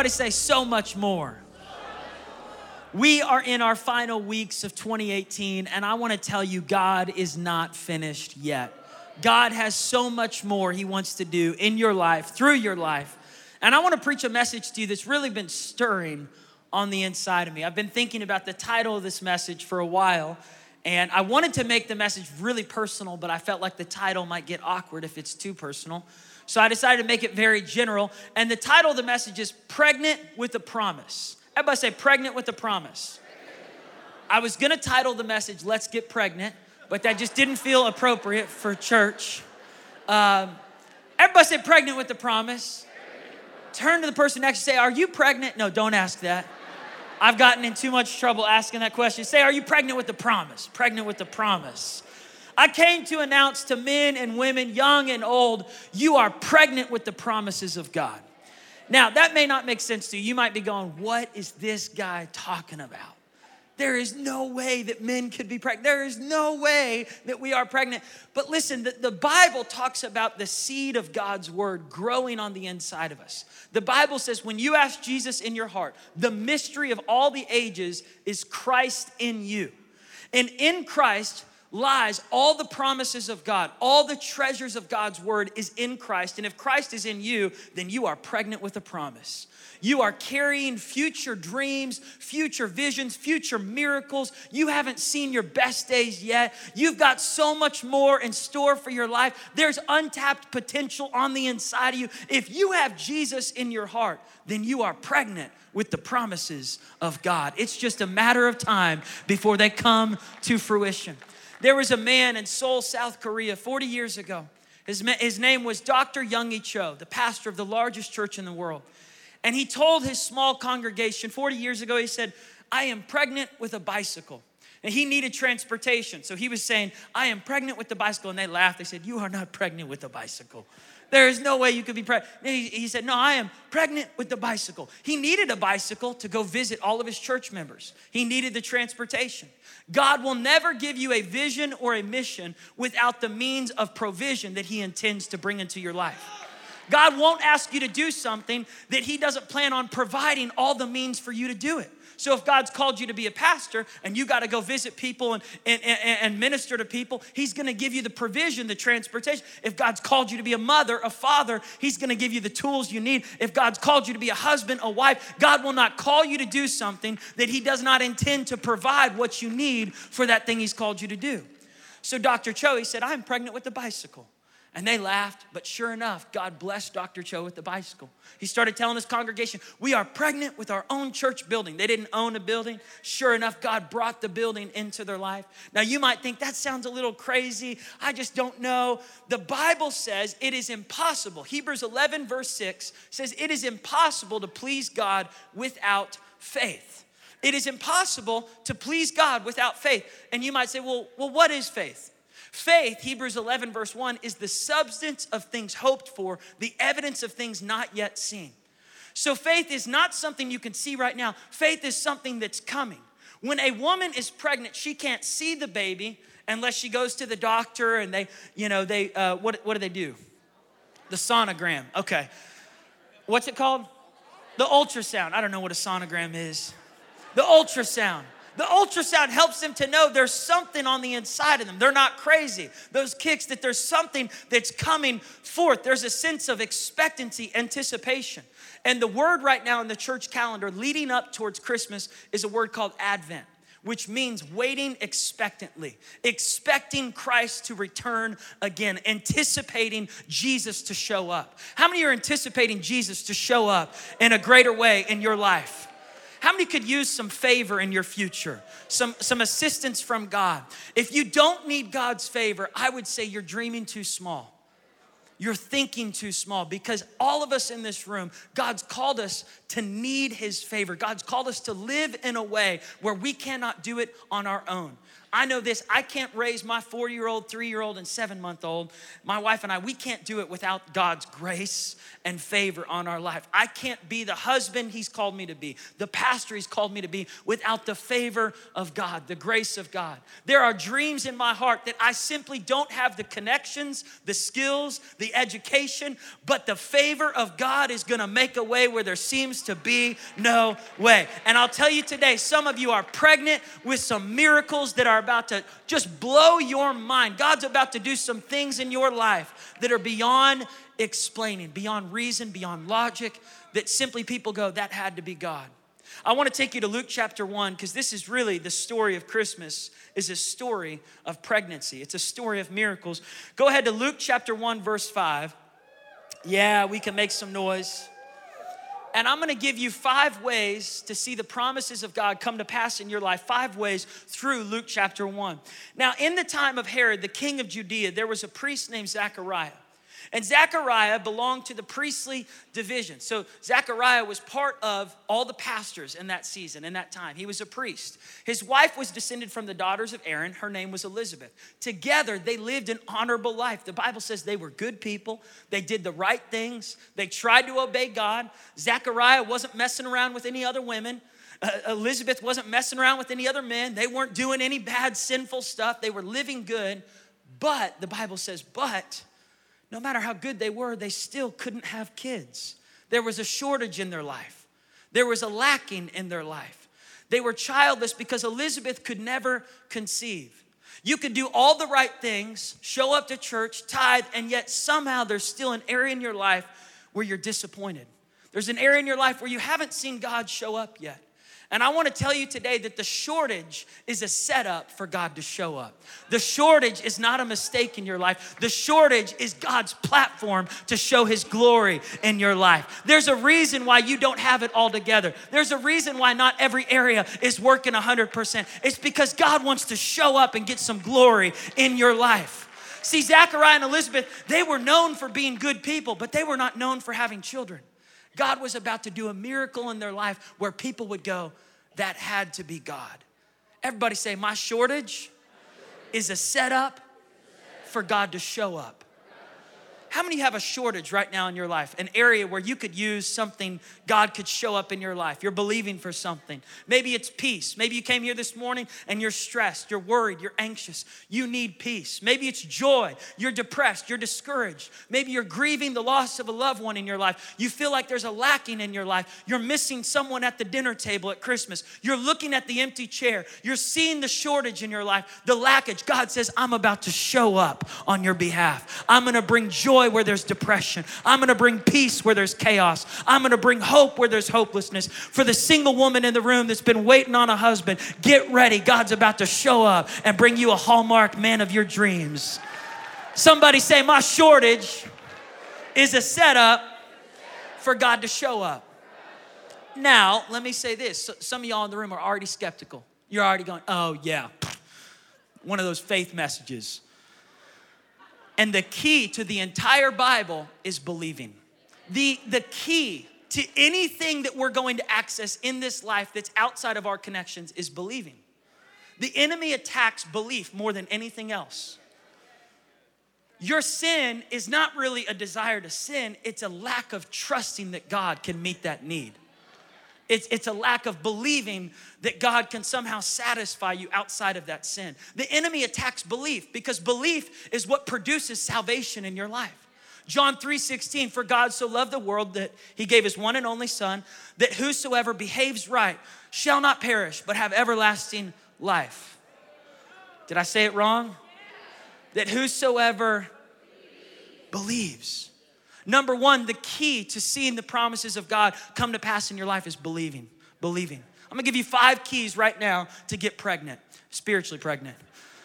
Everybody say, so much more. We are in our final weeks of 2018, and I want to tell you, God is not finished yet. God has so much more He wants to do in your life, through your life. And I want to preach a message to you that's really been stirring on the inside of me. I've been thinking about the title of this message for a while, and I wanted to make the message really personal, but I felt like the title might get awkward if it's too personal. So I decided to make it very general. And the title of the message is Pregnant with a Promise. Everybody say, Pregnant with a Promise. I was gonna title the message, Let's Get Pregnant, but that just didn't feel appropriate for church. Um, everybody say, Pregnant with a Promise. Turn to the person next to say, Are you pregnant? No, don't ask that. I've gotten in too much trouble asking that question. Say, Are you pregnant with the promise? Pregnant with the promise. I came to announce to men and women, young and old, you are pregnant with the promises of God. Now, that may not make sense to you. You might be going, What is this guy talking about? There is no way that men could be pregnant. There is no way that we are pregnant. But listen, the, the, Bible talks about the seed of God's word growing on the inside of us. The Bible says when you ask Jesus in your heart, the mystery of all the ages is Christ in you. And in Christ, lies all the promises of God, all the treasures of God's word is in Christ. And if Christ is in you, then you are pregnant with a promise. You are carrying future dreams, future visions, future miracles. You haven't seen your best days yet. You've got so much more in store for your life. There's untapped potential on the inside of you. If you have Jesus in your heart, then you are pregnant with the promises of God. It's just a matter of time before they come to fruition. There was a man in Seoul, South Korea, 40 years ago. His, his name was Dr. Yonggi Cho, the pastor of the largest church in the world. And he told his small congregation 40 years ago, he said, I am pregnant with a bicycle. And he needed transportation. So he was saying, I am pregnant with the bicycle. And they laughed. They said, You are not pregnant with a bicycle. There is no way you could be pregnant. He, he, said, No, I am pregnant with the bicycle. He needed a bicycle to go visit all of his church members, he needed the transportation. God will never give you a vision or a mission without the means of provision that he intends to bring into your life. God won't ask you to do something that He doesn't plan on providing all the means for you to do it. So if God's called you to be a pastor and you got to go visit people and, and, and, and minister to people, He's going to give you the provision, the transportation. If God's called you to be a mother, a father, He's going to give you the tools you need. If God's called you to be a husband, a wife, God will not call you to do something that He does not intend to provide what you need for that thing He's called you to do. So Dr. Cho, he said, I'm pregnant with a bicycle. And they laughed, but sure enough, God blessed Dr. Cho with the bicycle. He started telling his congregation, We are pregnant with our own church building. They didn't own a building. Sure enough, God brought the building into their life. Now, you might think that sounds a little crazy. I just don't know. The Bible says it is impossible. Hebrews 11, verse 6 says, It is impossible to please God without faith. It is impossible to please God without faith. And you might say, Well, well what is faith? Faith, Hebrews 11, verse 1, is the substance of things hoped for, the evidence of things not yet seen. So faith is not something you can see right now, faith is something that's coming. When a woman is pregnant, she can't see the baby unless she goes to the doctor and they, you know, they, uh, what, what do they do? The sonogram. Okay. What's it called? The ultrasound. I don't know what a sonogram is. The ultrasound. The ultrasound helps them to know there's something on the inside of them. They're not crazy. Those kicks that there's something that's coming forth. There's a sense of expectancy, anticipation. And the word right now in the church calendar leading up towards Christmas is a word called Advent which means waiting expectantly, expecting Christ to return again, anticipating Jesus to show up. How many are anticipating Jesus to show up in a greater way in your life? How many could use some favor in your future? Some, some assistance from God. If you don't need God's favor, I would say you're dreaming too small. You're thinking too small because all of us in this room, God's called us to need His favor. God's called us to live in a way where we cannot do it on our own. I know this I can't raise my four year old, three year old, and seven month old. My wife and I, we can't do it without God's grace and favor on our life. I can't be the husband He's called me to be, the pastor He's called me to be, without the favor of God, the grace of God. There are dreams in my heart that I simply don't have the connections, the skills, the education, but the favor of God is gonna make a way where there seems to be no way. And I'll tell you today, some of you are pregnant with some miracles that are about to just blow your mind. God's about to do some things in your life that are beyond explaining, beyond reason, beyond logic, that simply people go, that had to be God. I want to take you to Luke chapter 1 because this is really the story of Christmas is a story of pregnancy. It's a story of miracles. Go ahead to Luke chapter 1 verse 5. Yeah, we can make some noise. And I'm gonna give you five ways to see the promises of God come to pass in your life, five ways through Luke chapter 1. Now, in the time of Herod, the king of Judea, there was a priest named Zechariah. And Zechariah belonged to the priestly division. So Zechariah was part of all the pastors in that season, in that time. He was a priest. His wife was descended from the daughters of Aaron. Her name was Elizabeth. Together, they lived an honorable life. The Bible says they were good people. They did the right things. They tried to obey God. Zechariah wasn't messing around with any other women. Uh, Elizabeth wasn't messing around with any other men. They weren't doing any bad, sinful stuff. They were living good. But the Bible says, but no matter how good they were, they still couldn't have kids. There was a shortage in their life, there was a lacking in their life. They were childless because Elizabeth could never conceive. You could do all the right things, show up to church, tithe, and yet somehow there's still an area in your life where you're disappointed. There's an area in your life where you haven't seen God show up yet. And I want to tell you today that the shortage is a setup for God to show up. The shortage is not a mistake in your life. The shortage is God's platform to show His glory in your life. There's a reason why you don't have it all together. There's a reason why not every area is working 100%. It's because God wants to show up and get some glory in your life. See, Zechariah and Elizabeth, they were known for being good people, but they were not known for having children. God was about to do a miracle in their life where people would go, that had to be God. Everybody say, My shortage is a setup for God to show up. How many have a shortage right now in your life? An area where you could use something God could show up in your life. You're believing for something. Maybe it's peace. Maybe you came here this morning and you're stressed, you're worried, you're anxious. You need peace. Maybe it's joy. You're depressed, you're discouraged. Maybe you're grieving the loss of a loved one in your life. You feel like there's a lacking in your life. You're missing someone at the dinner table at Christmas. You're looking at the empty chair. You're seeing the shortage in your life, the lackage. God says, I'm about to show up on your behalf. I'm going to bring joy joy where there's depression. I'm gonna bring peace where there's chaos. I'm gonna bring hope where there's hopelessness. For the single woman in the room that's been waiting on a husband, get ready. God's about to show up and bring you a hallmark man of your dreams. Somebody say, My shortage is a setup for God to show up. Now, let me say this. Some of y'all in the room are already skeptical. You're already going, oh, yeah, one of those faith messages. And the key to the entire Bible is believing. The, the key to anything that we're going to access in this life that's outside of our connections is believing. The enemy attacks belief more than anything else. Your sin is not really a desire to sin, it's a lack of trusting that God can meet that need. It's, it's a lack of believing that God can somehow satisfy you outside of that sin. The enemy attacks belief because belief is what produces salvation in your life. John 3:16 for God so loved the world that he gave his one and only son that whosoever behaves right shall not perish but have everlasting life. Did I say it wrong? That whosoever believes Number one, the key to seeing the promises of God come to pass in your life is believing. Believing. I'm gonna give you five keys right now to get pregnant, spiritually pregnant.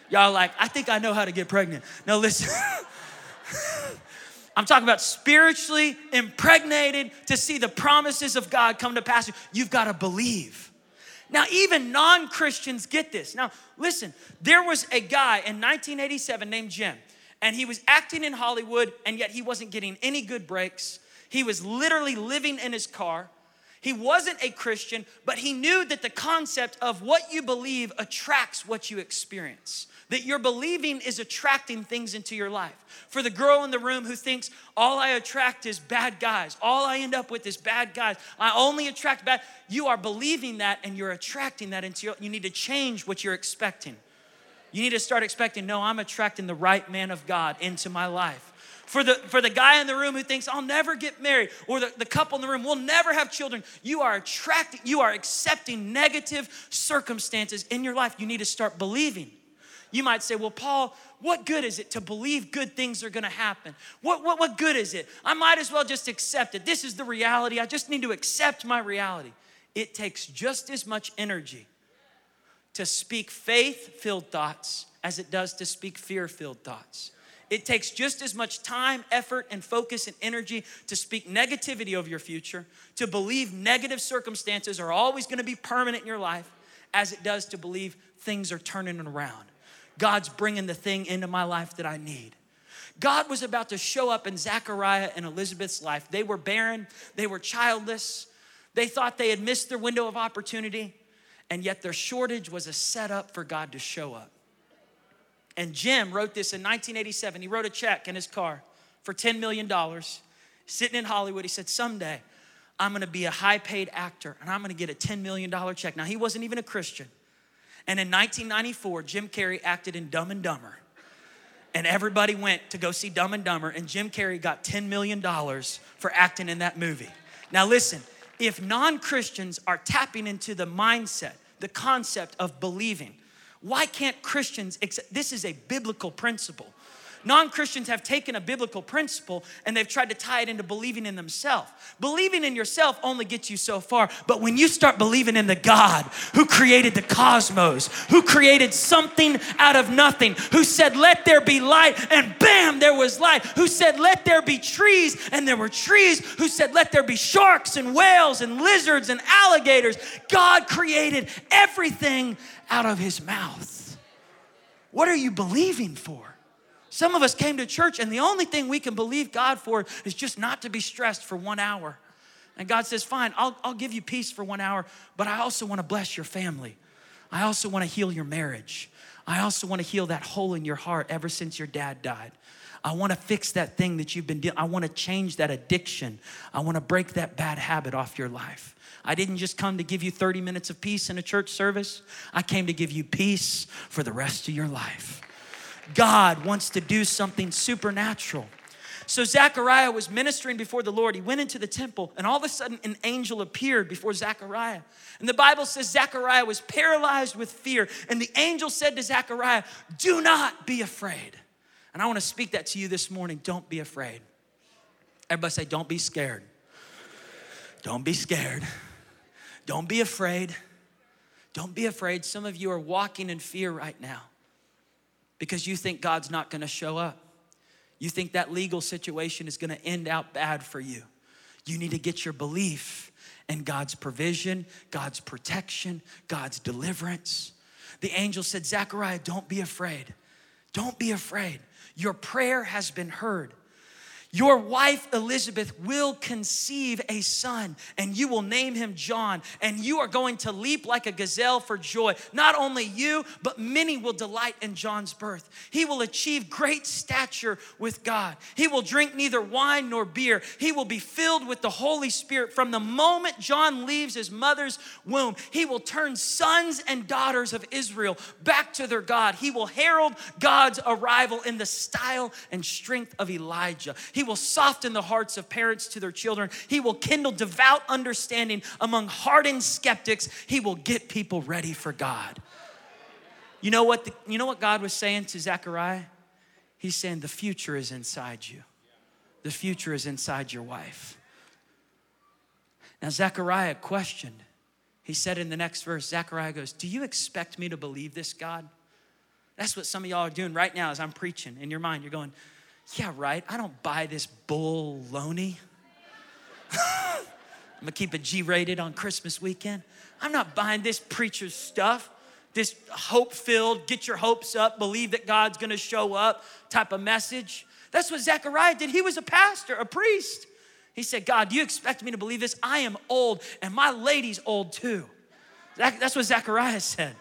Y'all like, I think I know how to get pregnant. No, listen. I'm talking about spiritually impregnated to see the promises of God come to pass. You've got to believe. Now, even non Christians get this. Now, listen, there was a guy in 1987 named Jim and he was acting in Hollywood, and yet he wasn't getting any good breaks. He was literally living in his car. He wasn't a Christian, but he knew that the concept of what you believe attracts what you experience. That your believing is attracting things into your life. For the girl in the room who thinks, all I attract is bad guys, all I end up with is bad guys, I only attract bad, you are believing that and you're attracting that into your, you need to change what you're expecting. You need to start expecting, no, I'm attracting the right man of God into my life. For the, for the guy in the room who thinks, I'll never get married, or the, the couple in the room will never have children, you are attracting, you are accepting negative circumstances in your life. You need to start believing. You might say, Well, Paul, what good is it to believe good things are gonna happen? What, what, what good is it? I might as well just accept it. This is the reality. I just need to accept my reality. It takes just as much energy to speak faith filled thoughts as it does to speak fear filled thoughts. It takes just as much time, effort, and focus and energy to speak negativity over your future, to believe negative circumstances are always gonna be permanent in your life, as it does to believe things are turning around. God's bringing the thing into my life that I need. God was about to show up in Zechariah and Elizabeth's life. They were barren, they were childless, they thought they had missed their window of opportunity, and yet their shortage was a setup for God to show up. And Jim wrote this in 1987. He wrote a check in his car for $10 million, sitting in Hollywood. He said, Someday I'm gonna be a high paid actor and I'm gonna get a $10 million check. Now, he wasn't even a Christian. And in 1994, Jim Carrey acted in Dumb and Dumber. And everybody went to go see Dumb and Dumber, and Jim Carrey got $10 million for acting in that movie. Now, listen, if non Christians are tapping into the mindset, the concept of believing, why can't Christians accept? This is a biblical principle. Non Christians have taken a biblical principle and they've tried to tie it into believing in themselves. Believing in yourself only gets you so far, but when you start believing in the God who created the cosmos, who created something out of nothing, who said, Let there be light, and bam, there was light, who said, Let there be trees, and there were trees, who said, Let there be sharks and whales and lizards and alligators. God created everything out of his mouth. What are you believing for? Some of us came to church, and the only thing we can believe God for is just not to be stressed for one hour. And God says, Fine, I'll, I'll give you peace for one hour, but I also want to bless your family. I also want to heal your marriage. I also want to heal that hole in your heart ever since your dad died. I want to fix that thing that you've been dealing. I want to change that addiction. I want to break that bad habit off your life. I didn't just come to give you 30 minutes of peace in a church service. I came to give you peace for the rest of your life. God wants to do something supernatural. So Zechariah was ministering before the Lord. He went into the temple, and all of a sudden, an angel appeared before Zechariah. And the Bible says Zechariah was paralyzed with fear. And the angel said to Zechariah, Do not be afraid. And I want to speak that to you this morning. Don't be afraid. Everybody say, Don't be scared. Don't be scared. Don't be afraid. Don't be afraid. Some of you are walking in fear right now because you think God's not gonna show up. You think that legal situation is gonna end out bad for you. You need to get your belief in God's provision, God's protection, God's deliverance. The angel said, Zechariah, don't be afraid. Don't be afraid. Your prayer has been heard. Your wife Elizabeth will conceive a son, and you will name him John, and you are going to leap like a gazelle for joy. Not only you, but many will delight in John's birth. He will achieve great stature with God. He will drink neither wine nor beer. He will be filled with the Holy Spirit from the moment John leaves his mother's womb. He will turn sons and daughters of Israel back to their God. He will herald God's arrival in the style and strength of Elijah. He will soften the hearts of parents to their children. He will kindle devout understanding among hardened skeptics. He will get people ready for God. You know what, the, you know what God was saying to Zechariah? He's saying, The future is inside you, the future is inside your wife. Now, Zechariah questioned. He said in the next verse, Zechariah goes, Do you expect me to believe this, God? That's what some of y'all are doing right now as I'm preaching. In your mind, you're going, yeah, right. I don't buy this bull loney. I'm gonna keep it G rated on Christmas weekend. I'm not buying this preacher's stuff, this hope filled, get your hopes up, believe that God's gonna show up type of message. That's what Zechariah did. He was a pastor, a priest. He said, God, do you expect me to believe this? I am old, and my lady's old too. That's what Zechariah said.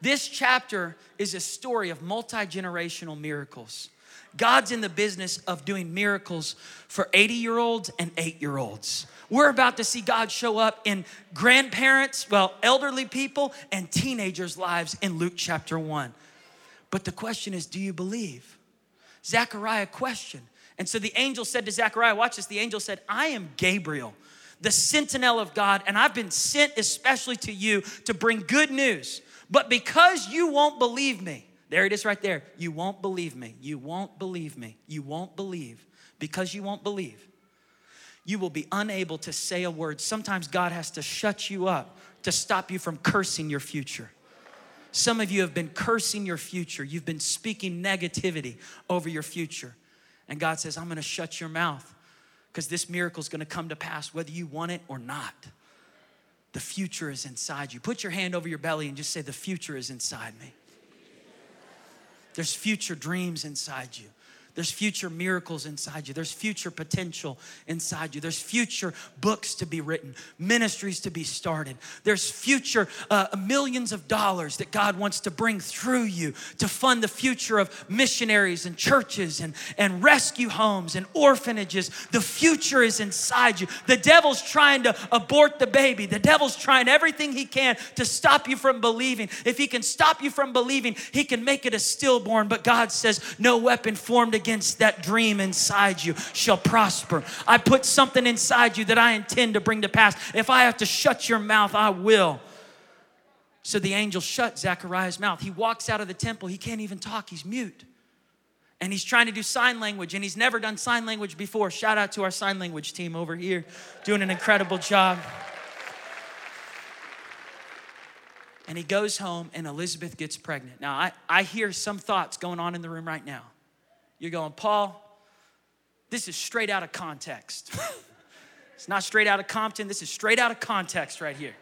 This chapter is a story of multi generational miracles. God's in the business of doing miracles for 80 year olds and eight year olds. We're about to see God show up in grandparents, well, elderly people, and teenagers' lives in Luke chapter 1. But the question is do you believe? Zechariah questioned. And so the angel said to Zechariah, watch this, the angel said, I am Gabriel, the sentinel of God, and I've been sent especially to you to bring good news. But because you won't believe me, there it is right there. You won't believe me. You won't believe me. You won't believe. Because you won't believe, you will be unable to say a word. Sometimes God has to shut you up to stop you from cursing your future. Some of you have been cursing your future. You've been speaking negativity over your future. And God says, I'm gonna shut your mouth because this miracle is gonna come to pass whether you want it or not. The future is inside you. Put your hand over your belly and just say, The future is inside me. There's future dreams inside you. There's future miracles inside you. There's future potential inside you. There's future books to be written, ministries to be started. There's future uh, millions of dollars that God wants to bring through you to fund the future of missionaries and churches and, and rescue homes and orphanages. The future is inside you. The devil's trying to abort the baby, the devil's trying everything he can to stop you from believing. If he can stop you from believing, he can make it a stillborn. But God says, No weapon formed against against that dream inside you shall prosper. I put something inside you that I intend to bring to pass. If I have to shut your mouth, I will. So the angel shut Zechariah's mouth. He walks out of the temple. He can't even talk, he's mute. And he's trying to do sign language, and he's never done sign language before. Shout out to our sign language team over here, doing an incredible job. And he goes home, and Elizabeth gets pregnant. Now, I, I hear some thoughts going on in the room right now. You're going, Paul, this is straight out of context. it's not straight out of Compton, this is straight out of context right here.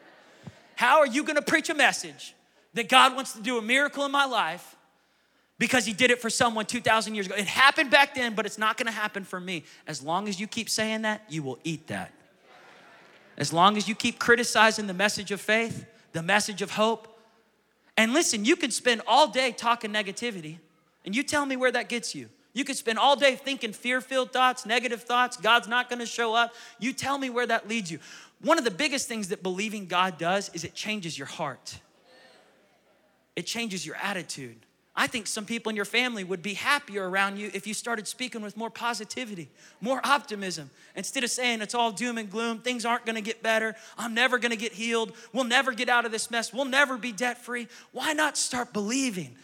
How are you gonna preach a message that God wants to do a miracle in my life because He did it for someone 2,000 years ago? It happened back then, but it's not gonna happen for me. As long as you keep saying that, you will eat that. As long as you keep criticizing the message of faith, the message of hope, and listen, you can spend all day talking negativity, and you tell me where that gets you. You could spend all day thinking fear filled thoughts, negative thoughts, God's not gonna show up. You tell me where that leads you. One of the biggest things that believing God does is it changes your heart, it changes your attitude. I think some people in your family would be happier around you if you started speaking with more positivity, more optimism. Instead of saying it's all doom and gloom, things aren't gonna get better, I'm never gonna get healed, we'll never get out of this mess, we'll never be debt free. Why not start believing?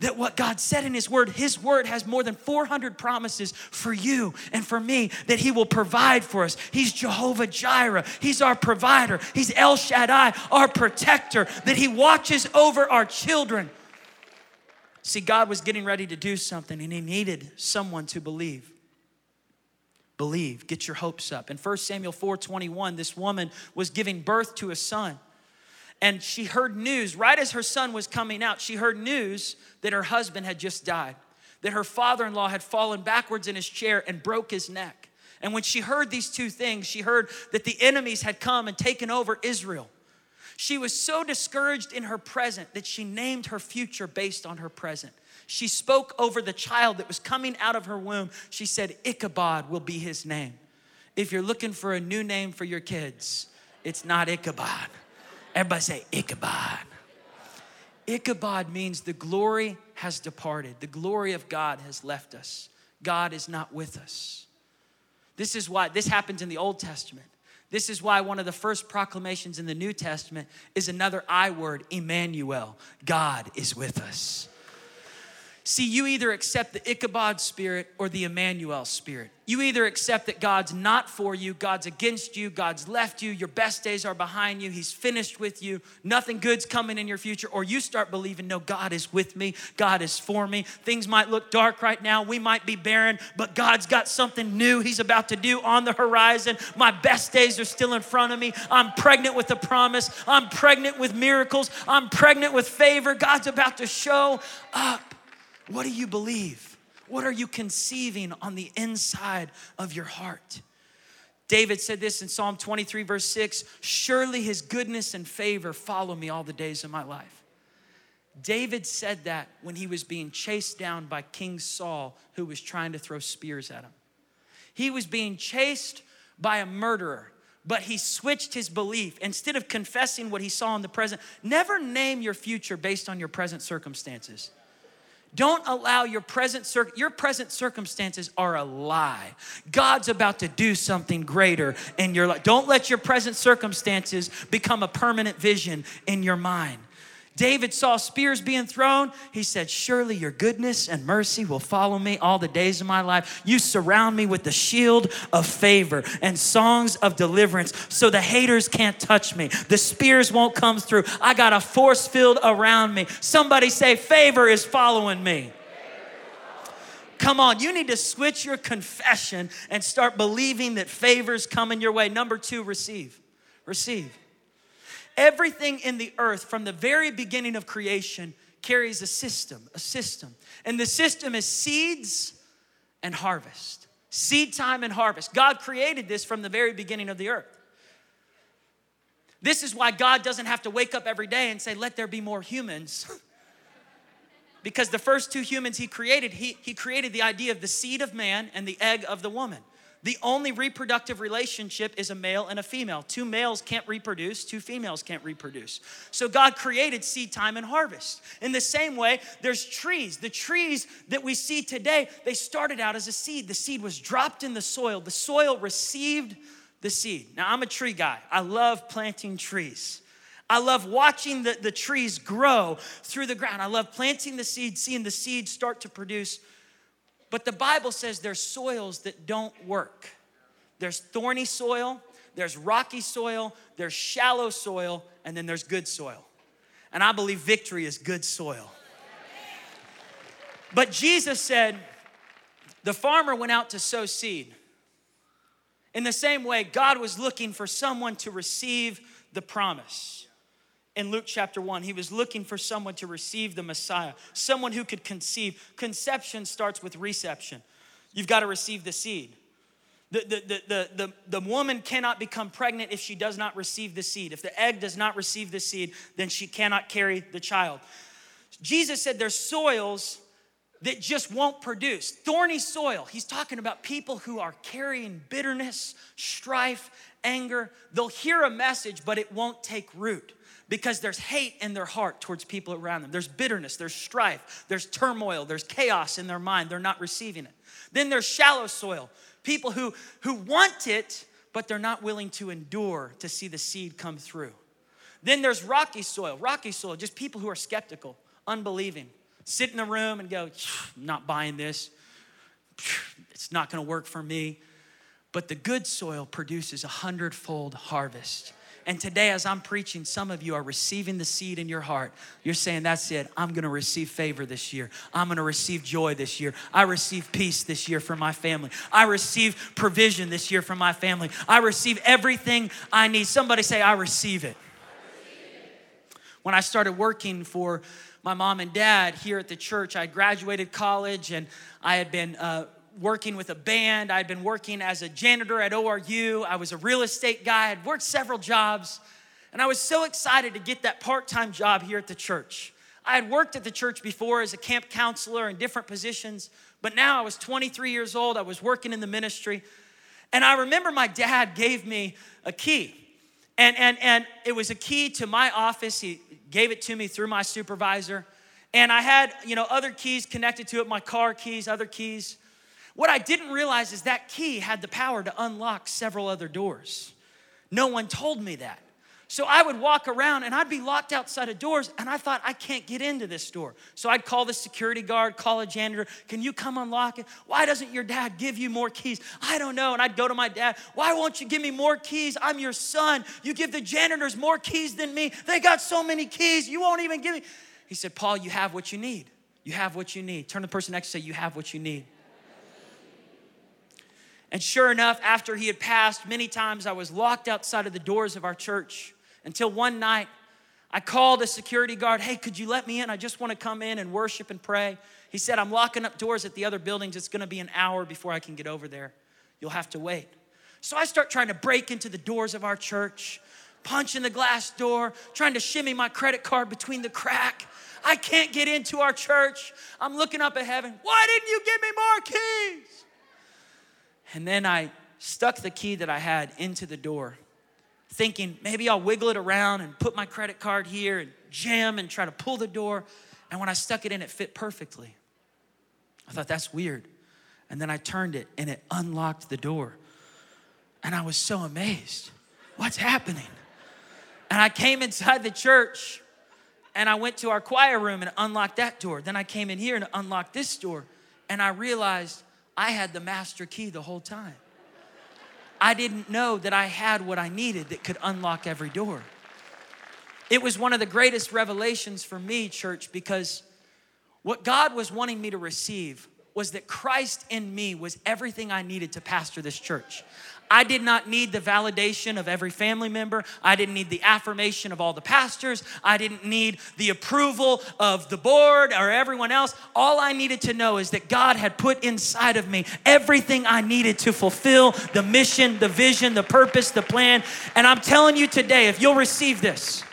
That what God said in His Word, His Word has more than 400 promises for you and for me that He will provide for us. He's Jehovah Jireh, He's our provider, He's El Shaddai, our protector, that He watches over our children. See, God was getting ready to do something and He needed someone to believe. Believe, get your hopes up. In 1 Samuel 4 21, this woman was giving birth to a son and she heard news right as her son was coming out. She heard news that her husband had just died that her father-in-law had fallen backwards in his chair and broke his neck. And when she heard these two things she heard that the enemies had come and taken over israel. She was so discouraged in her present that she named her future based on her present. She spoke over the child that was coming out of her womb. She said ichabod will be his name. If you're looking for a new name for your kids it's not ichabod Everybody say Ichabod. Ichabod means the glory has departed. The glory of God has left us. God is not with us. This is why this happens in the Old Testament. This is why one of the first proclamations in the New Testament is another I word, Emmanuel. God is with us. See, you either accept the Ichabod spirit or the Emmanuel spirit. You either accept that God's not for you, God's against you, God's left you, your best days are behind you, He's finished with you, nothing good's coming in your future, or you start believing, no, God is with me, God is for me. Things might look dark right now, we might be barren, but God's got something new He's about to do on the horizon. My best days are still in front of me. I'm pregnant with a promise, I'm pregnant with miracles, I'm pregnant with favor. God's about to show up. What do you believe? What are you conceiving on the inside of your heart? David said this in Psalm 23, verse 6 Surely his goodness and favor follow me all the days of my life. David said that when he was being chased down by King Saul, who was trying to throw spears at him. He was being chased by a murderer, but he switched his belief. Instead of confessing what he saw in the present, never name your future based on your present circumstances. Don't allow your present cir- your present circumstances are a lie. God's about to do something greater in your life. Don't let your present circumstances become a permanent vision in your mind. David saw spears being thrown. He said, Surely your goodness and mercy will follow me all the days of my life. You surround me with the shield of favor and songs of deliverance so the haters can't touch me. The spears won't come through. I got a force field around me. Somebody say, Favor is following me. Come on, you need to switch your confession and start believing that favor's coming your way. Number two, receive. Receive. Everything in the earth from the very beginning of creation carries a system, a system. And the system is seeds and harvest. Seed time and harvest. God created this from the very beginning of the earth. This is why God doesn't have to wake up every day and say, Let there be more humans. because the first two humans he created, he, he created the idea of the seed of man and the egg of the woman. The only reproductive relationship is a male and a female. Two males can't reproduce, two females can't reproduce. So God created seed time and harvest. In the same way, there's trees. The trees that we see today, they started out as a seed. The seed was dropped in the soil, the soil received the seed. Now, I'm a tree guy, I love planting trees. I love watching the, the trees grow through the ground. I love planting the seed, seeing the seed start to produce but the Bible says there's soils that don't work. There's thorny soil, there's rocky soil, there's shallow soil, and then there's good soil. And I believe victory is good soil. But Jesus said, the farmer went out to sow seed. In the same way, God was looking for someone to receive the promise in Luke chapter 1. He was looking for someone to receive the Messiah, someone who could conceive. Conception starts with reception. You've got to receive the seed. The, the, the, the, the, the woman cannot become pregnant if she does not receive the seed. If the egg does not receive the seed, then she cannot carry the child. Jesus said there's soils that just won't produce. Thorny soil. He's talking about people who are carrying bitterness, strife, anger. They'll hear a message, but it won't take root because there's hate in their heart towards people around them. There's bitterness, there's strife, there's turmoil, there's chaos in their mind. They're not receiving it. Then there's shallow soil, people who, who want it, but they're not willing to endure to see the seed come through. Then there's rocky soil, rocky soil, just people who are skeptical, unbelieving. Sit in the room and go, not buying this. It's not gonna work for me. But the good soil produces a hundredfold harvest. And today, as I'm preaching, some of you are receiving the seed in your heart. You're saying, That's it. I'm gonna receive favor this year. I'm gonna receive joy this year. I receive peace this year for my family. I receive provision this year for my family. I receive everything I need. Somebody say, I receive it. When I started working for my mom and dad here at the church, I graduated college and I had been uh, working with a band. I'd been working as a janitor at ORU. I was a real estate guy. I'd worked several jobs. And I was so excited to get that part time job here at the church. I had worked at the church before as a camp counselor in different positions, but now I was 23 years old. I was working in the ministry. And I remember my dad gave me a key. And, and, and it was a key to my office. He gave it to me through my supervisor. And I had, you know, other keys connected to it, my car keys, other keys. What I didn't realize is that key had the power to unlock several other doors. No one told me that. So I would walk around and I'd be locked outside of doors, and I thought, I can't get into this door. So I'd call the security guard, call a janitor, can you come unlock it? Why doesn't your dad give you more keys? I don't know. And I'd go to my dad, why won't you give me more keys? I'm your son. You give the janitors more keys than me. They got so many keys, you won't even give me. He said, Paul, you have what you need. You have what you need. Turn to the person next to say, You have what you need. And sure enough, after he had passed, many times I was locked outside of the doors of our church until one night I called a security guard, Hey, could you let me in? I just want to come in and worship and pray. He said, I'm locking up doors at the other buildings. It's going to be an hour before I can get over there. You'll have to wait. So I start trying to break into the doors of our church, punching the glass door, trying to shimmy my credit card between the crack. I can't get into our church. I'm looking up at heaven. Why didn't you give me more keys? And then I stuck the key that I had into the door, thinking maybe I'll wiggle it around and put my credit card here and jam and try to pull the door. And when I stuck it in, it fit perfectly. I thought, that's weird. And then I turned it and it unlocked the door. And I was so amazed. What's happening? And I came inside the church and I went to our choir room and unlocked that door. Then I came in here and unlocked this door. And I realized I had the master key the whole time. I didn't know that I had what I needed that could unlock every door. It was one of the greatest revelations for me, church, because what God was wanting me to receive was that Christ in me was everything I needed to pastor this church. I did not need the validation of every family member. I didn't need the affirmation of all the pastors. I didn't need the approval of the board or everyone else. All I needed to know is that God had put inside of me everything I needed to fulfill the mission, the vision, the purpose, the plan. And I'm telling you today, if you'll receive this,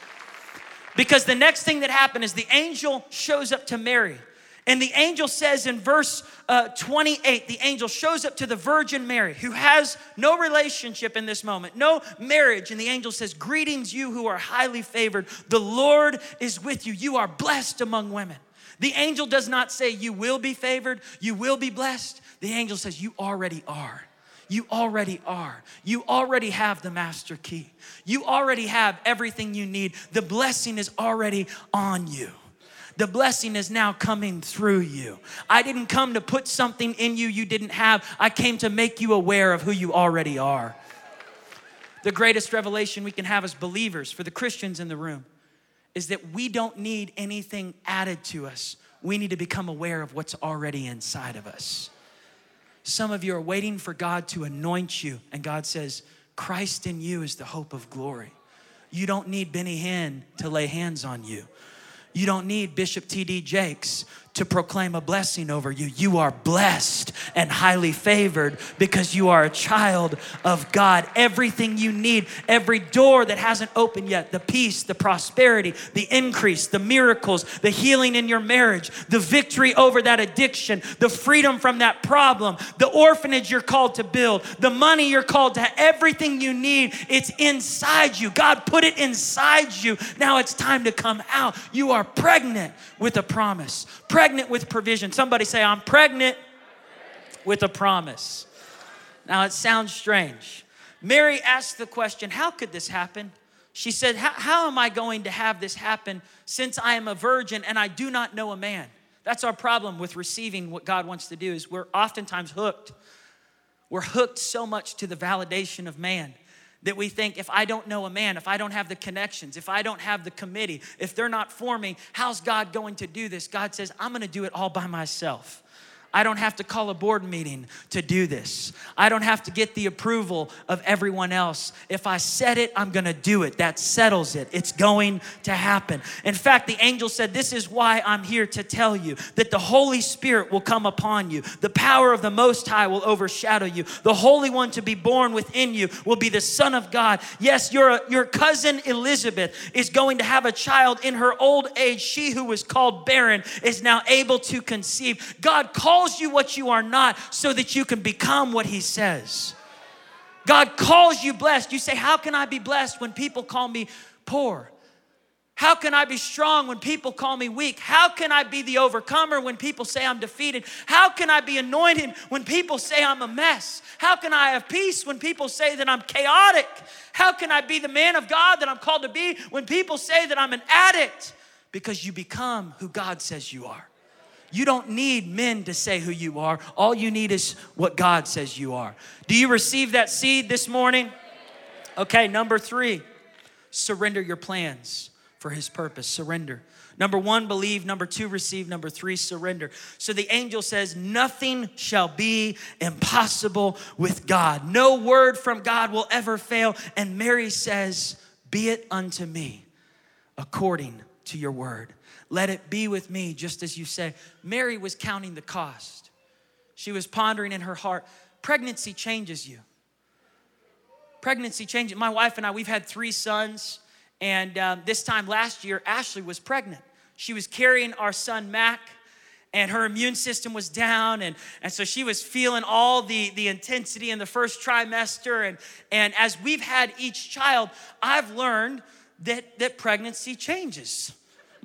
because the next thing that happened is the angel shows up to Mary. And the angel says in verse uh, 28, the angel shows up to the Virgin Mary, who has no relationship in this moment, no marriage. And the angel says, Greetings, you who are highly favored. The Lord is with you. You are blessed among women. The angel does not say, You will be favored, you will be blessed. The angel says, You already are. You already are. You already have the master key. You already have everything you need. The blessing is already on you. The blessing is now coming through you. I didn't come to put something in you you didn't have, I came to make you aware of who you already are. The greatest revelation we can have as believers, for the Christians in the room, is that we don't need anything added to us. We need to become aware of what's already inside of us. Some of you are waiting for God to anoint you, and God says, Christ in you is the hope of glory. You don't need Benny Hinn to lay hands on you. You don't need Bishop T.D. Jakes to proclaim a blessing over you. You are blessed and highly favored because you are a child of God. Everything you need, every door that hasn't opened yet the peace, the prosperity, the increase, the miracles, the healing in your marriage, the victory over that addiction, the freedom from that problem, the orphanage you're called to build, the money you're called to have, everything you need, it's inside you. God put it inside you. Now it's time to come out. You are pregnant with a promise. Pregnant with provision. Somebody say, I'm pregnant with a promise. Now it sounds strange. Mary asked the question, How could this happen? She said, How am I going to have this happen since I am a virgin and I do not know a man? That's our problem with receiving what God wants to do is we're oftentimes hooked. We're hooked so much to the validation of man that we think if I don't know a man, if I don't have the connections, if I don't have the committee, if they're not for me, how's God going to do this? God says, I'm gonna do it all by myself. I don't have to call a board meeting to do this. I don't have to get the approval of everyone else. If I said it, I'm gonna do it. That settles it. It's going to happen. In fact, the angel said, This is why I'm here to tell you that the Holy Spirit will come upon you. The power of the Most High will overshadow you. The Holy One to be born within you will be the Son of God. Yes, your, your cousin Elizabeth is going to have a child in her old age. She who was called barren is now able to conceive. God called calls you what you are not so that you can become what He says. God calls you blessed. You say, How can I be blessed when people call me poor? How can I be strong when people call me weak? How can I be the overcomer when people say I'm defeated? How can I be anointed when people say I'm a mess? How can I have peace when people say that I'm chaotic? How can I be the man of God that I'm called to be when people say that I'm an addict? Because you become who God says you are. You don't need men to say who you are. All you need is what God says you are. Do you receive that seed this morning? Okay, number three, surrender your plans for his purpose. Surrender. Number one, believe. Number two, receive. Number three, surrender. So the angel says, Nothing shall be impossible with God. No word from God will ever fail. And Mary says, Be it unto me according to your word. Let it be with me, just as you say. Mary was counting the cost. She was pondering in her heart pregnancy changes you. pregnancy changes. My wife and I, we've had three sons. And um, this time last year, Ashley was pregnant. She was carrying our son, Mac and her immune system was down and, and so she was feeling all the, the intensity in the first trimester and, and as we've had each child i've learned that, that pregnancy changes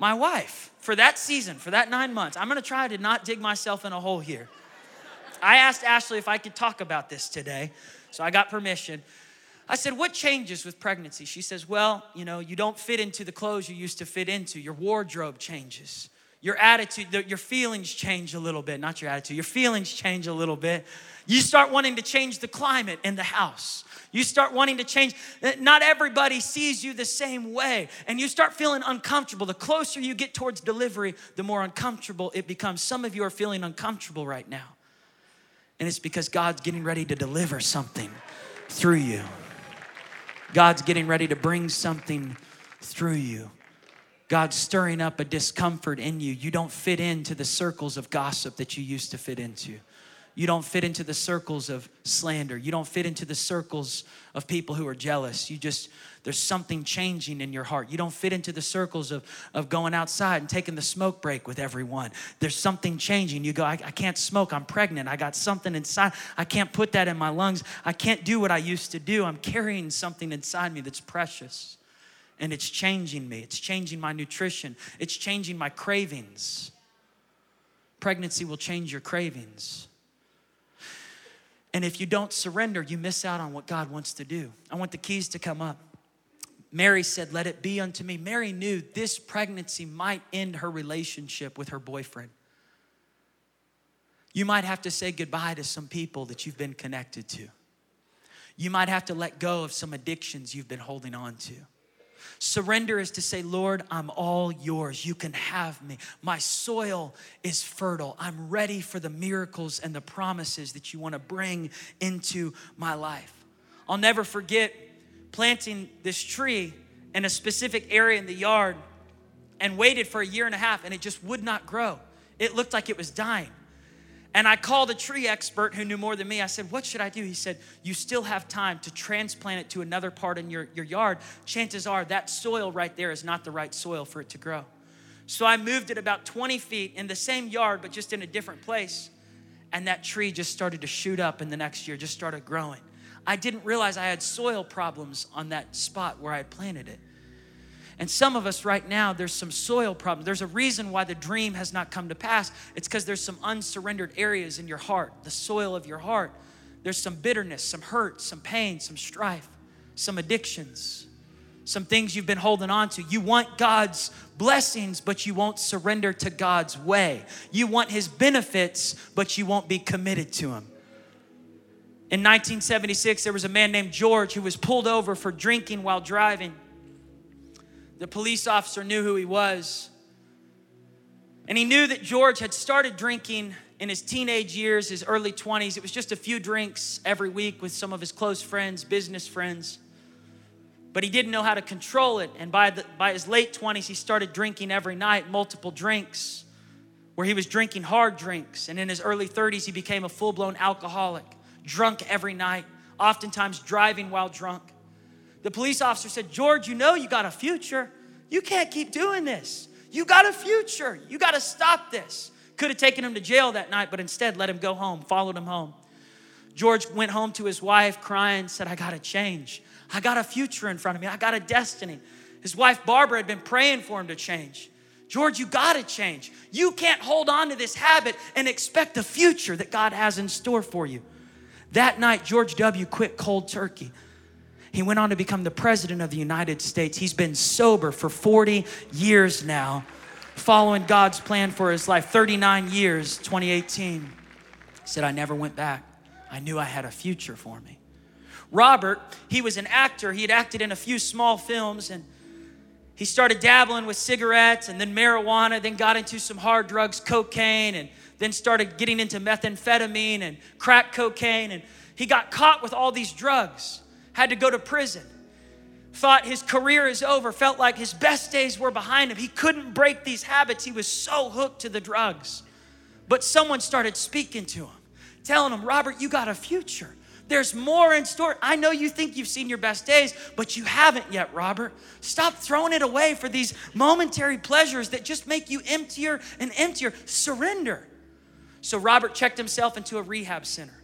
my wife for that season for that nine months i'm to try to not dig myself in a hole here i asked ashley if i could talk about this today so i got permission I said, What changes with pregnancy? She says, Well, you know, you don't fit into the clothes you used to fit into. Your wardrobe changes your attitude, your feelings change a little bit. Not your attitude, your feelings change a little bit. You start wanting to change the climate in the house. You start wanting to change. Not everybody sees you the same way. And you start feeling uncomfortable. The closer you get towards delivery, the more uncomfortable it becomes. Some of you are feeling uncomfortable right now. And it's because God's getting ready to deliver something through you. God's getting ready to bring something through you. God's stirring up a discomfort in you. You don't fit into the circles of gossip that you used to fit into. You don't fit into the circles of slander. You don't fit into the circles of people who are jealous. You just, there's something changing in your heart. You don't fit into the circles of, of going outside and taking the smoke break with everyone. There's something changing. You go, I, I can't smoke. I'm pregnant. I got something inside. I can't put that in my lungs. I can't do what I used to do. I'm carrying something inside me that's precious and it's changing me. It's changing my nutrition. It's changing my cravings. Pregnancy will change your cravings. And if you don't surrender, you miss out on what God wants to do. I want the keys to come up. Mary said, Let it be unto me. Mary knew this pregnancy might end her relationship with her boyfriend. You might have to say goodbye to some people that you've been connected to. You might have to let go of some addictions you've been holding on to. Surrender is to say, Lord, I'm all yours. You can have me. My soil is fertile. I'm ready for the miracles and the promises that you want to bring into my life. I'll never forget planting this tree in a specific area in the yard and waited for a year and a half and it just would not grow. It looked like it was dying. And I called a tree expert who knew more than me. I said, What should I do? He said, You still have time to transplant it to another part in your, your yard. Chances are that soil right there is not the right soil for it to grow. So I moved it about 20 feet in the same yard, but just in a different place. And that tree just started to shoot up in the next year, just started growing. I didn't realize I had soil problems on that spot where I had planted it. And some of us right now, there's some soil problems. There's a reason why the dream has not come to pass. It's because there's some unsurrendered areas in your heart, the soil of your heart. There's some bitterness, some hurt, some pain, some strife, some addictions, some things you've been holding on to. You want God's blessings, but you won't surrender to God's way. You want His benefits, but you won't be committed to Him. In 1976, there was a man named George who was pulled over for drinking while driving. The police officer knew who he was. And he knew that George had started drinking in his teenage years, his early 20s. It was just a few drinks every week with some of his close friends, business friends. But he didn't know how to control it. And by, the, by his late 20s, he started drinking every night, multiple drinks, where he was drinking hard drinks. And in his early 30s, he became a full blown alcoholic, drunk every night, oftentimes driving while drunk. The police officer said, George, you know you got a future. You can't keep doing this. You got a future. You got to stop this. Could have taken him to jail that night, but instead let him go home, followed him home. George went home to his wife crying, said, I got to change. I got a future in front of me. I got a destiny. His wife Barbara had been praying for him to change. George, you got to change. You can't hold on to this habit and expect the future that God has in store for you. That night, George W. quit cold turkey. He went on to become the president of the United States. He's been sober for 40 years now, following God's plan for his life. 39 years, 2018. He said, I never went back. I knew I had a future for me. Robert, he was an actor. He had acted in a few small films and he started dabbling with cigarettes and then marijuana, then got into some hard drugs, cocaine, and then started getting into methamphetamine and crack cocaine. And he got caught with all these drugs had to go to prison, thought his career is over, felt like his best days were behind him. He couldn't break these habits, he was so hooked to the drugs. But someone started speaking to him, telling him, Robert, you got a future. There's more in store. I know you think you've seen your best days, but you haven't yet, Robert. Stop throwing it away for these momentary pleasures that just make you emptier and emptier. Surrender. So Robert checked himself into a rehab center,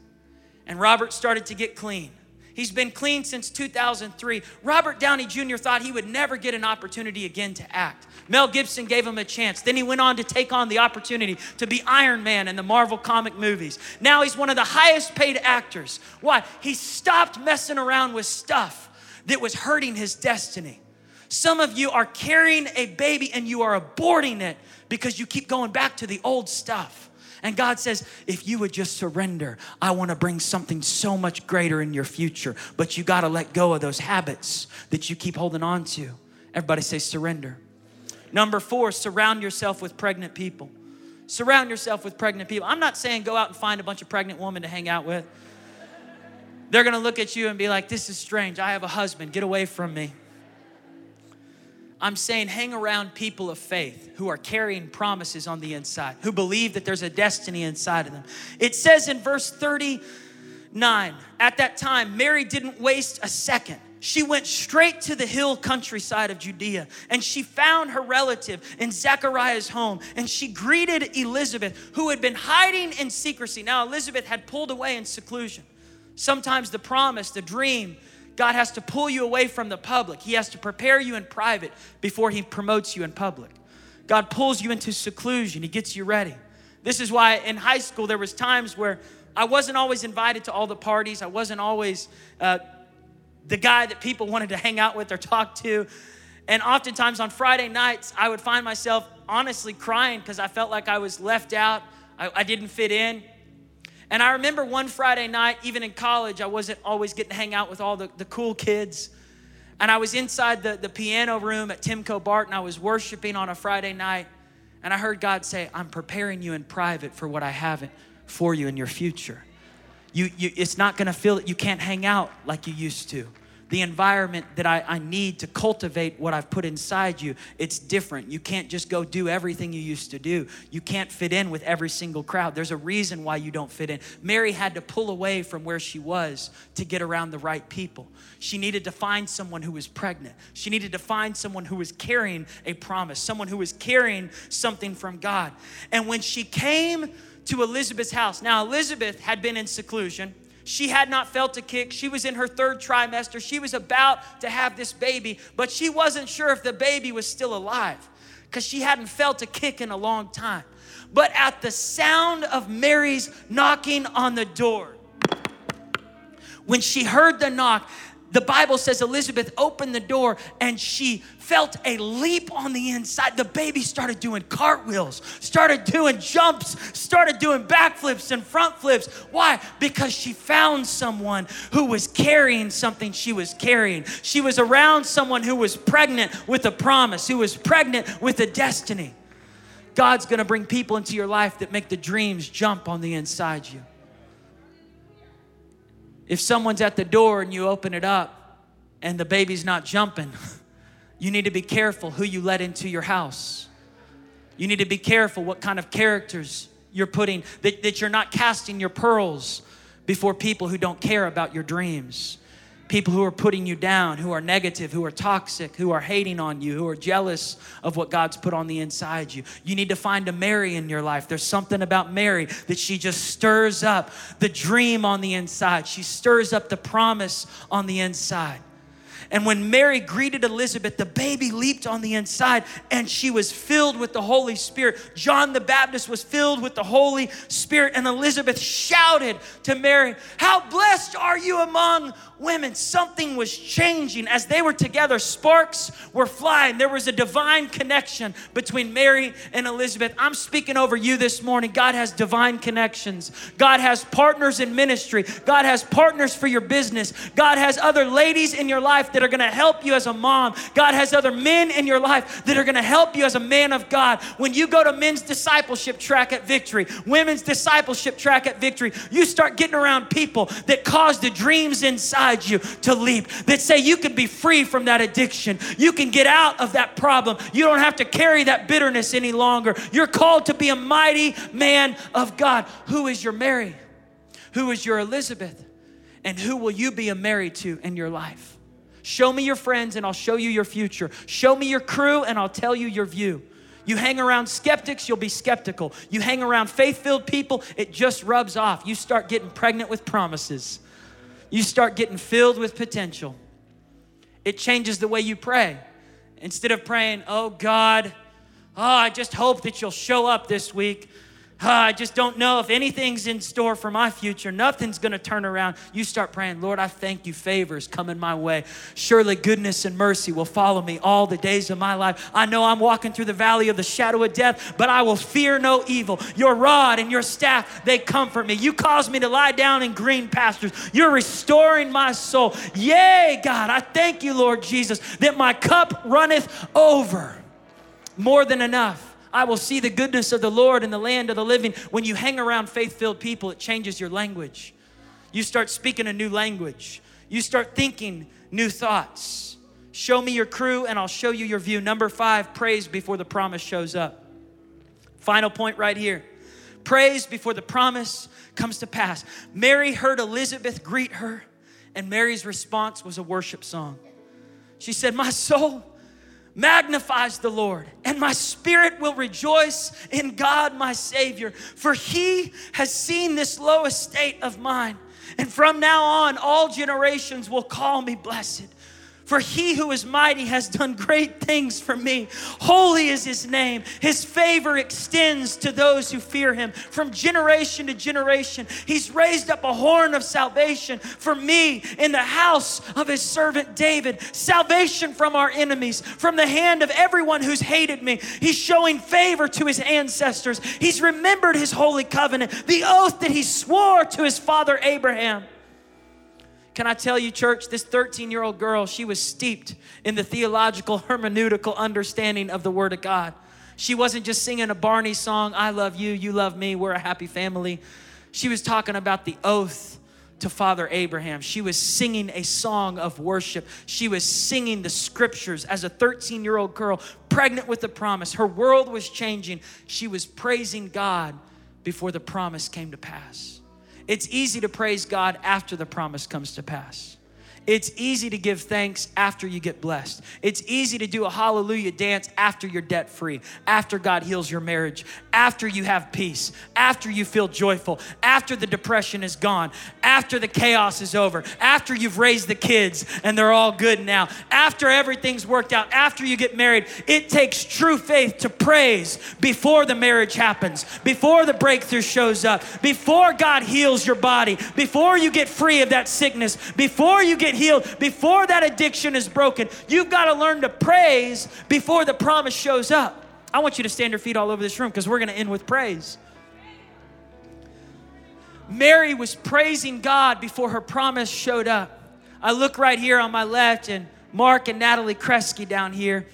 and Robert started to get clean. He's been clean since 2003. Robert Downey Jr. thought he would never get an opportunity again to act. Mel Gibson gave him a chance. Then he went on to take on the opportunity to be Iron Man in the Marvel comic movies. Now he's one of the highest paid actors. Why? He stopped messing around with stuff that was hurting his destiny. Some of you are carrying a baby and you are aborting it because you keep going back to the old stuff. And God says, if you would just surrender, I want to bring something so much greater in your future. But you got to let go of those habits that you keep holding on to. Everybody say surrender. Number four, surround yourself with pregnant people. Surround yourself with pregnant people. I'm not saying go out and find a bunch of pregnant women to hang out with. They're gonna look at you and be like, this is strange. I have a husband. Get away from me. I'm saying hang around people of faith who are carrying promises on the inside, who believe that there's a destiny inside of them. It says in verse 39 at that time, Mary didn't waste a second. She went straight to the hill countryside of Judea and she found her relative in Zechariah's home and she greeted Elizabeth, who had been hiding in secrecy. Now, Elizabeth had pulled away in seclusion. Sometimes the promise, the dream, God has to pull you away from the public. He has to prepare you in private before He promotes you in public. God pulls you into seclusion. He gets you ready. This is why in high school there was times where I wasn't always invited to all the parties. I wasn't always uh, the guy that people wanted to hang out with or talk to. And oftentimes on Friday nights, I would find myself honestly crying because I felt like I was left out. I, I didn't fit in. And I remember one Friday night, even in college, I wasn't always getting to hang out with all the, the cool kids. And I was inside the, the piano room at Timko Barton. I was worshiping on a Friday night. And I heard God say, I'm preparing you in private for what I have for you in your future. You, you, it's not gonna feel that you can't hang out like you used to the environment that I, I need to cultivate what I've put inside you, it's different. You can't just go do everything you used to do. You can't fit in with every single crowd. There's a reason why you don't fit in. Mary had to pull away from where she was to get around the right people. She needed to find someone who was pregnant. She needed to find someone who was carrying a promise, someone who was carrying something from God. And when she came to Elizabeth's house, now Elizabeth had been in seclusion. She had not felt a kick. She was in her third trimester. She was about to have this baby, but she wasn't sure if the baby was still alive because she hadn't felt a kick in a long time. But at the sound of Mary's knocking on the door, when she heard the knock, the Bible says Elizabeth opened the door and she felt a leap on the inside. The baby started doing cartwheels, started doing jumps, started doing backflips and front flips. Why? Because she found someone who was carrying something she was carrying. She was around someone who was pregnant with a promise, who was pregnant with a destiny. God's gonna bring people into your life that make the dreams jump on the inside you. If someone's at the door and you open it up and the baby's not jumping, you need to be careful who you let into your house. You need to be careful what kind of characters you're putting, that, that you're not casting your pearls before people who don't care about your dreams people who are putting you down, who are negative, who are toxic, who are hating on you, who are jealous of what God's put on the inside you. You need to find a Mary in your life. There's something about Mary that she just stirs up the dream on the inside. She stirs up the promise on the inside. And when Mary greeted Elizabeth, the baby leaped on the inside and she was filled with the Holy Spirit. John the Baptist was filled with the Holy Spirit, and Elizabeth shouted to Mary, How blessed are you among women, something was changing as they were together. Sparks were flying. There was a divine connection between Mary and Elizabeth. I'm speaking over you this morning. God has divine connections. God has partners in ministry. God has partners for your business. God has other ladies in your life that are going to help you as a mom. God has other men in your life that are going to help you as a man of God. When you go to men's discipleship track at Victory, women's discipleship track at Victory, you start getting around people that cause the dreams inside you to leap, that say you can be free from that addiction. You can get out of that problem. You don't have to carry that bitterness any longer. You're called to be a mighty man of God. Who is your Mary? Who is your Elizabeth? And who will you be a Mary to in your life? Show me your friends and I'll show you your future. Show me your crew and I'll tell you your view. You hang around skeptics, you'll be skeptical. You hang around faith filled people, it just rubs off. You start getting pregnant with promises, you start getting filled with potential. It changes the way you pray. Instead of praying, oh God, oh, I just hope that you'll show up this week. I just don't know if anything's in store for my future. Nothing's going to turn around. You start praying, Lord, I thank you. Favors coming my way. Surely goodness and mercy will follow me all the days of my life. I know I'm walking through the valley of the shadow of death, but I will fear no evil. Your rod and your staff, they comfort me. You cause me to lie down in green pastures. You're restoring my soul. Yay, God. I thank you, Lord Jesus, that my cup runneth over. More than enough. I will see the goodness of the Lord in the land of the living. When you hang around faith filled people, it changes your language. You start speaking a new language, you start thinking new thoughts. Show me your crew and I'll show you your view. Number five, praise before the promise shows up. Final point right here praise before the promise comes to pass. Mary heard Elizabeth greet her, and Mary's response was a worship song. She said, My soul magnifies the Lord, and my spirit will rejoice in God my Savior, for he has seen this low estate of mine. And from now on, all generations will call me blessed. For he who is mighty has done great things for me. Holy is his name. His favor extends to those who fear him from generation to generation. He's raised up a horn of salvation for me in the house of his servant David. Salvation from our enemies, from the hand of everyone who's hated me. He's showing favor to his ancestors. He's remembered his holy covenant, the oath that he swore to his father Abraham. Can I tell you, church, this 13 year old girl, she was steeped in the theological, hermeneutical understanding of the Word of God. She wasn't just singing a Barney song, I love you, you love me, we're a happy family. She was talking about the oath to Father Abraham. She was singing a song of worship. She was singing the scriptures as a 13 year old girl, pregnant with the promise. Her world was changing. She was praising God before the promise came to pass. It's easy to praise God after the promise comes to pass. It's easy to give thanks after you get blessed. It's easy to do a hallelujah dance after you're debt free, after God heals your marriage, after you have peace, after you feel joyful, after the depression is gone, after the chaos is over, after you've raised the kids and they're all good now, after everything's worked out, after you get married. It takes true faith to praise before the marriage happens, before the breakthrough shows up, before God heals your body, before you get free of that sickness, before you get healed, before that addiction is broken. You've got to learn to praise before the promise shows up. I want you to stand your feet all over this room because we're going to end with praise. Mary was praising God before her promise showed up. I look right here on my left, and Mark and Natalie Kresge down here,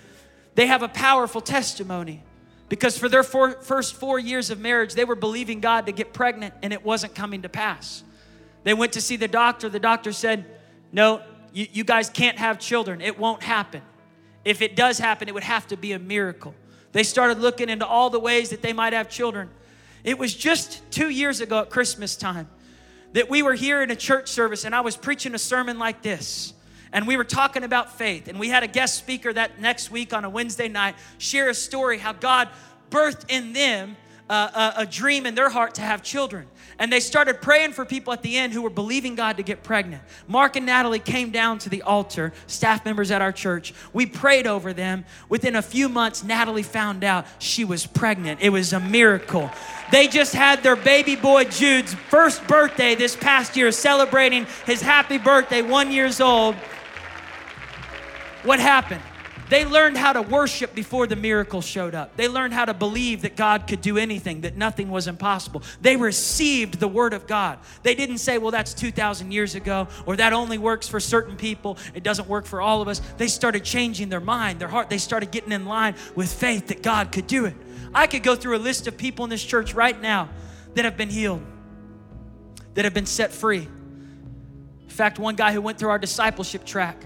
they have a powerful testimony because for their four, first four years of marriage, they were believing God to get pregnant and it wasn't coming to pass. They went to see the doctor. The doctor said, no, you, you guys can't have children. It won't happen. If it does happen, it would have to be a miracle. They started looking into all the ways that they might have children. It was just two years ago at Christmas time that we were here in a church service and I was preaching a sermon like this. And we were talking about faith. And we had a guest speaker that next week on a Wednesday night share a story how God birthed in them a, a, dream in their heart to have children. And they started praying for people at the end who were believing God to get pregnant. Mark and Natalie came down to the altar, staff members at our church. We prayed over them. Within a few months, Natalie found out she was pregnant. It was a miracle. They just had their baby boy Jude's first birthday this past year, celebrating his happy birthday, one years old. What happened? They learned how to worship before the miracle showed up. They learned how to believe that God could do anything, that nothing was impossible. They received the word of God. They didn't say, well, that's 2,000 years ago, or that only works for certain people. It doesn't work for all of us. They started changing their mind, their heart. They started getting in line with faith that God could do it. I could go through a list of people in this church right now that have been healed, that have been set free. In fact, one guy who went through our discipleship track,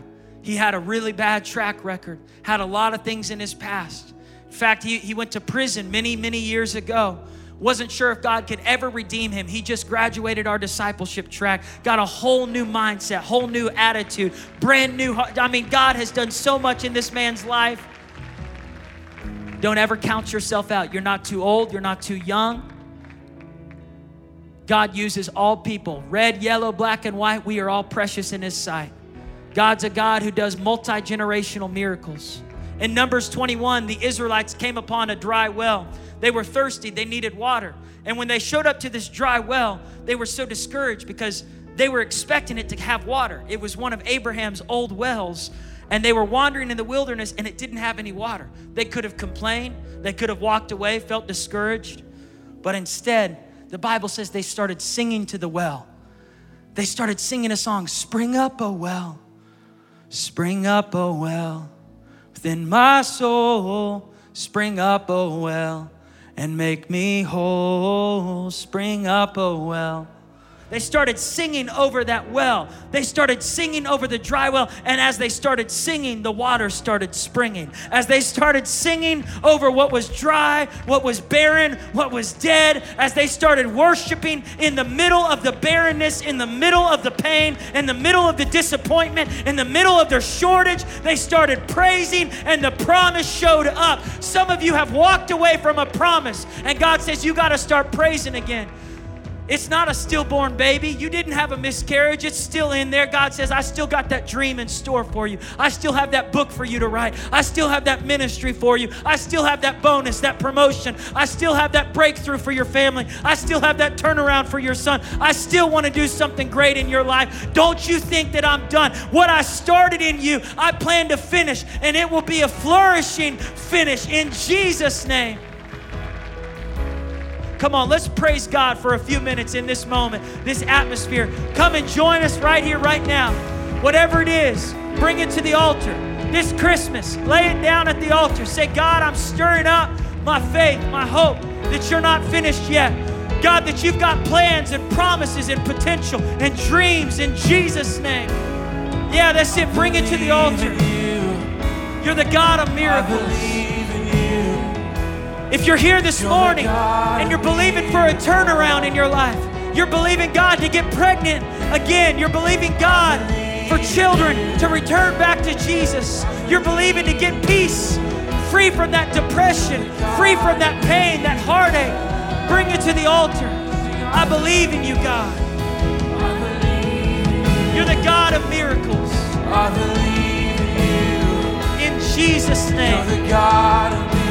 he had a really bad track record, had a lot of things in his past. In fact, he, he went to prison many, many years ago wasn't sure if God could ever redeem him. He just graduated our discipleship track, got a whole new mindset, whole new attitude, brand new. I mean, God has done so much in this man's life. Don't ever count yourself out. You're not too old, you're not too young. God uses all people red, yellow, black, and white. We are all precious in His sight. God's a God who does multi generational miracles. In Numbers 21, the Israelites came upon a dry well. They were thirsty, they needed water. And when they showed up to this dry well, they were so discouraged because they were expecting it to have water. It was one of Abraham's old wells, and they were wandering in the wilderness and it didn't have any water. They could have complained, they could have walked away, felt discouraged, but instead, the Bible says they started singing to the well. They started singing a song Spring up, oh well, spring up, oh well, within my soul, spring up, oh well, and make me whole. Spring up, oh well. They started singing over that well. They started singing over the dry well. And as they started singing, the water started springing. As they started singing over what was dry, what was barren, what was dead, as they started worshiping in the middle of the barrenness, in the middle of the pain, in the middle of the disappointment, in the middle of their shortage, they started praising and the promise showed up. Some of you have walked away from a promise, and God says, You got to start praising again. It's not a stillborn baby. You didn't have a miscarriage. It's still in there. God says, I still got that dream in store for you. I still have that book for you to write. I still have that ministry for you. I still have that bonus, that promotion. I still have that breakthrough for your family. I still have that turnaround for your son. I still want to do something great in your life. Don't you think that I'm done? What I started in you, I plan to finish, and it will be a flourishing finish in Jesus' name. Come on, let's praise God for a few minutes in this moment, this atmosphere. Come and join us right here, right now. Whatever it is, bring it to the altar. This Christmas, lay it down at the altar. Say, God, I'm stirring up my faith, my hope that you're not finished yet. God, that you've got plans and promises and potential and dreams in Jesus' name. Yeah, that's it. Bring it to the altar. You're the God of miracles. If you're here this morning and you're believing for a turnaround in your life, you're believing God to get pregnant again, you're believing God for children to return back to Jesus, you're believing to get peace, free from that depression, free from that pain, that heartache, bring it to the altar. I believe in you, God. You're the God of miracles. I believe in you. In Jesus' name.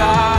God.